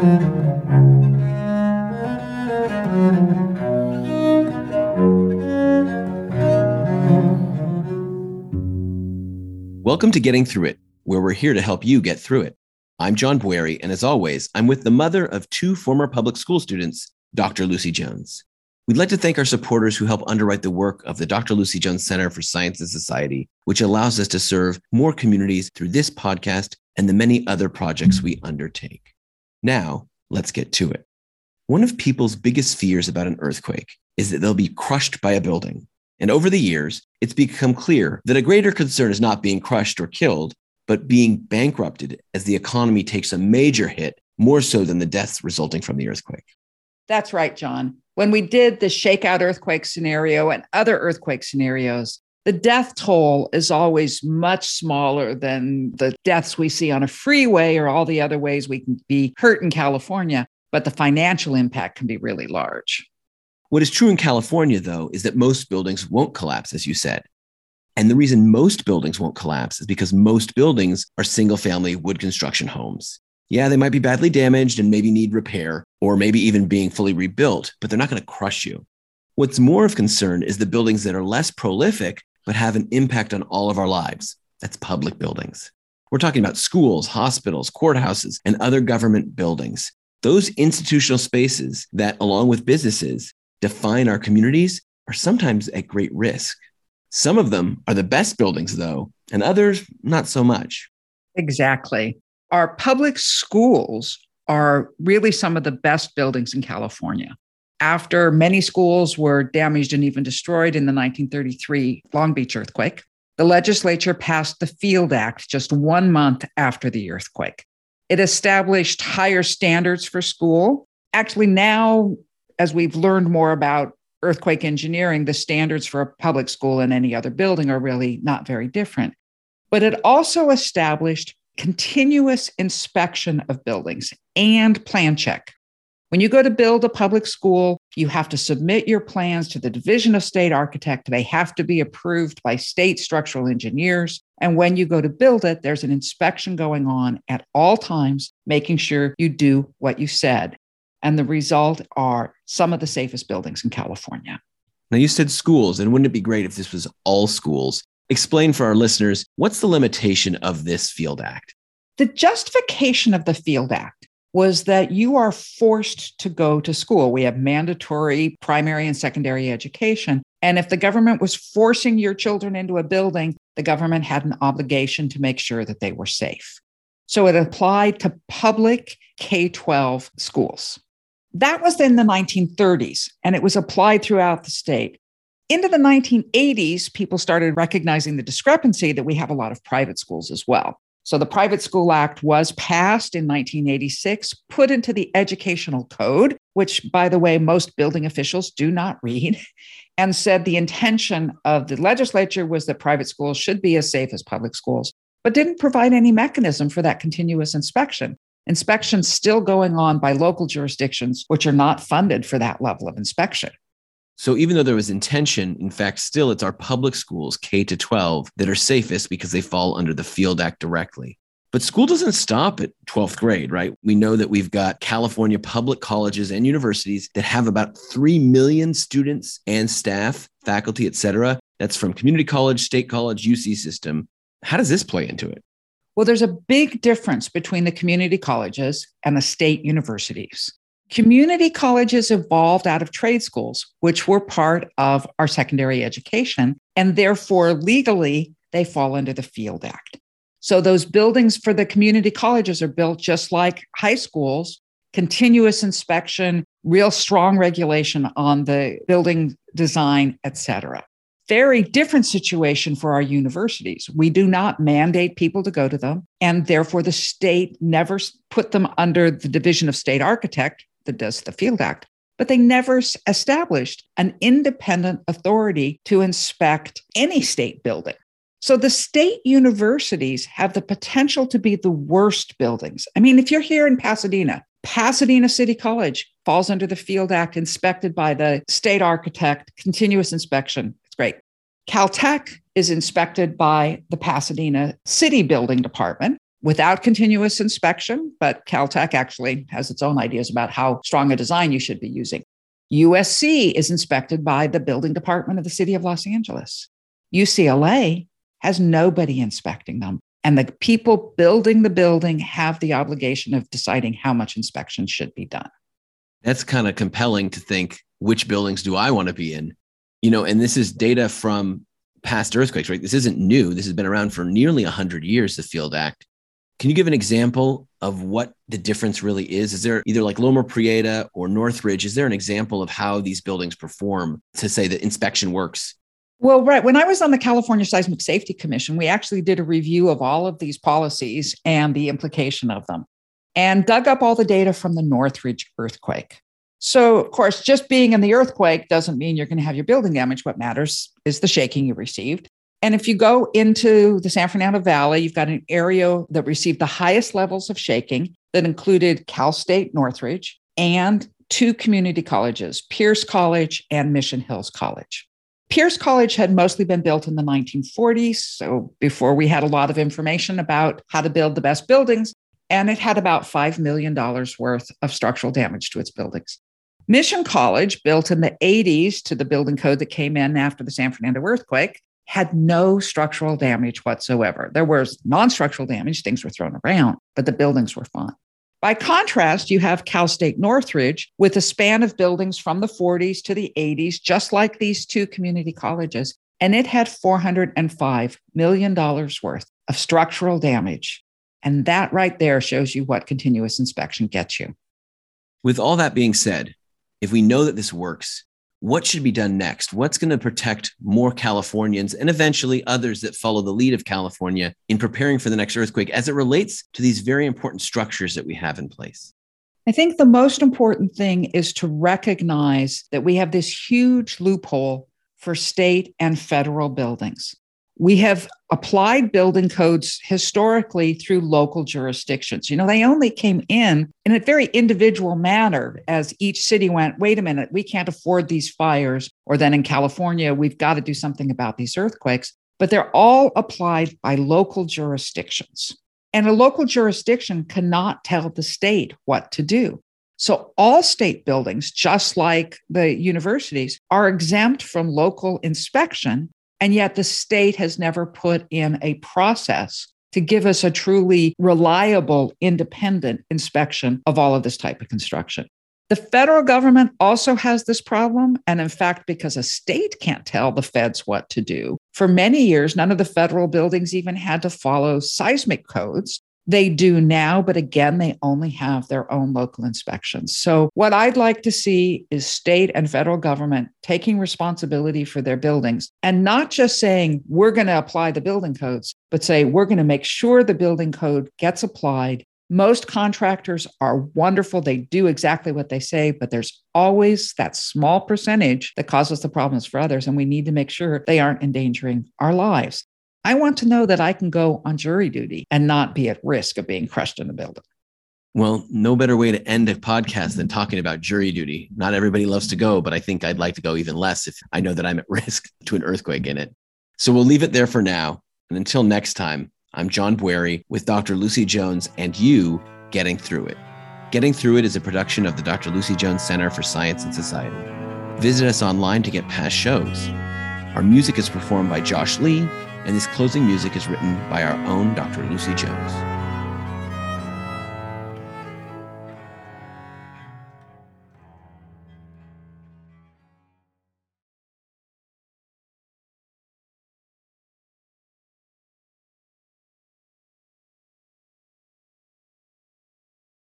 Welcome to Getting Through It, where we're here to help you get through it. I'm John Bwarie, and as always, I'm with the mother of two former public school students, Dr. Lucy Jones. We'd like to thank our supporters who help underwrite the work of the Dr. Lucy Jones Center for Science and Society, which allows us to serve more communities through this podcast and the many other projects we undertake. Now, let's get to it. One of people's biggest fears about an earthquake is that they'll be crushed by a building. And over the years, it's become clear that a greater concern is not being crushed or killed, but being bankrupted as the economy takes a major hit, more so than the deaths resulting from the earthquake. That's right, John. When we did the shakeout earthquake scenario and other earthquake scenarios, the death toll is always much smaller than the deaths we see on a freeway or all the other ways we can be hurt in California, but the financial impact can be really large. What is true in California, though, is that most buildings won't collapse, as you said. And the reason most buildings won't collapse is because most buildings are single family wood construction homes. Yeah, they might be badly damaged and maybe need repair or maybe even being fully rebuilt, but they're not going to crush you. What's more of concern is the buildings that are less prolific but have an impact on all of our lives. That's public buildings. We're talking about schools, hospitals, courthouses, and other government buildings. Those institutional spaces that, along with businesses, define our communities are sometimes at great risk. Some of them are the best buildings, though, and others not so much. Exactly. Our public schools are really some of the best buildings in California. After many schools were damaged and even destroyed in the 1933 Long Beach earthquake, the legislature passed the Field Act just one month after the earthquake. It established higher standards for school. Actually, now as we've learned more about earthquake engineering, the standards for a public school and any other building are really not very different. But it also established continuous inspection of buildings and plan check. When you go to build a public school, you have to submit your plans to the Division of State Architect. They have to be approved by state structural engineers. And when you go to build it, there's an inspection going on at all times, making sure you do what you said. And the result are some of the safest buildings in California. Now, you said schools, and wouldn't it be great if this was all schools? Explain for our listeners what's the limitation of this Field Act? The justification of the Field Act was that you are forced to go to school. We have mandatory primary and secondary education. And if the government was forcing your children into a building, the government had an obligation to make sure that they were safe. So it applied to public K 12 schools. That was in the 1930s, and it was applied throughout the state. Into the 1980s, people started recognizing the discrepancy that we have a lot of private schools as well. So the Private School Act was passed in 1986, put into the Educational Code, which, by the way, most building officials do not read, and said the intention of the legislature was that private schools should be as safe as public schools, but didn't provide any mechanism for that continuous inspection inspections still going on by local jurisdictions, which are not funded for that level of inspection. So even though there was intention, in fact, still it's our public schools, K to 12, that are safest because they fall under the Field Act directly. But school doesn't stop at 12th grade, right? We know that we've got California public colleges and universities that have about 3 million students and staff, faculty, et cetera. That's from community college, state college, UC system. How does this play into it? Well, there's a big difference between the community colleges and the state universities. Community colleges evolved out of trade schools, which were part of our secondary education, and therefore legally they fall under the Field Act. So those buildings for the community colleges are built just like high schools, continuous inspection, real strong regulation on the building design, et cetera very different situation for our universities. We do not mandate people to go to them, and therefore the state never put them under the Division of State Architect that does the Field Act, but they never established an independent authority to inspect any state building. So the state universities have the potential to be the worst buildings. I mean, if you're here in Pasadena, Pasadena City College falls under the Field Act, inspected by the state architect, continuous inspection It's great. Caltech is inspected by the Pasadena City Building Department. Without continuous inspection, but Caltech actually has its own ideas about how strong a design you should be using. USC is inspected by the building department of the city of Los Angeles. UCLA has nobody inspecting them. And the people building the building have the obligation of deciding how much inspection should be done. That's kind of compelling to think which buildings do I want to be in? You know, and this is data from past earthquakes, right? This isn't new. This has been around for nearly 100 years, the Field Act. Can you give an example of what the difference really is? Is there either like Loma Prieta or Northridge? Is there an example of how these buildings perform to say that inspection works? Well, right. When I was on the California Seismic Safety Commission, we actually did a review of all of these policies and the implication of them and dug up all the data from the Northridge earthquake. So, of course, just being in the earthquake doesn't mean you're going to have your building damage. What matters is the shaking you received. And if you go into the San Fernando Valley, you've got an area that received the highest levels of shaking that included Cal State Northridge and two community colleges, Pierce College and Mission Hills College. Pierce College had mostly been built in the 1940s, so before we had a lot of information about how to build the best buildings, and it had about $5 million worth of structural damage to its buildings. Mission College, built in the 80s to the building code that came in after the San Fernando earthquake, had no structural damage whatsoever. There was non structural damage, things were thrown around, but the buildings were fine. By contrast, you have Cal State Northridge with a span of buildings from the 40s to the 80s, just like these two community colleges, and it had $405 million worth of structural damage. And that right there shows you what continuous inspection gets you. With all that being said, if we know that this works, what should be done next? What's going to protect more Californians and eventually others that follow the lead of California in preparing for the next earthquake as it relates to these very important structures that we have in place? I think the most important thing is to recognize that we have this huge loophole for state and federal buildings. We have applied building codes historically through local jurisdictions. You know, they only came in in a very individual manner as each city went, wait a minute, we can't afford these fires. Or then in California, we've got to do something about these earthquakes. But they're all applied by local jurisdictions. And a local jurisdiction cannot tell the state what to do. So, all state buildings, just like the universities, are exempt from local inspection and yet the state has never put in a process to give us a truly reliable, independent inspection of all of this type of construction. The federal government also has this problem. And in fact, because a state can't tell the feds what to do, for many years, none of the federal buildings even had to follow seismic codes. They do now, but again, they only have their own local inspections. So, what I'd like to see is state and federal government taking responsibility for their buildings and not just saying, we're going to apply the building codes, but say, we're going to make sure the building code gets applied. Most contractors are wonderful. They do exactly what they say, but there's always that small percentage that causes the problems for others. And we need to make sure they aren't endangering our lives. I want to know that I can go on jury duty and not be at risk of being crushed in a building. Well, no better way to end a podcast than talking about jury duty. Not everybody loves to go, but I think I'd like to go even less if I know that I'm at risk to an earthquake in it. So we'll leave it there for now. And until next time, I'm John Bwarie with Dr. Lucy Jones and you getting through it. Getting Through It is a production of the Dr. Lucy Jones Center for Science and Society. Visit us online to get past shows. Our music is performed by Josh Lee and this closing music is written by our own Dr. Lucy Jones.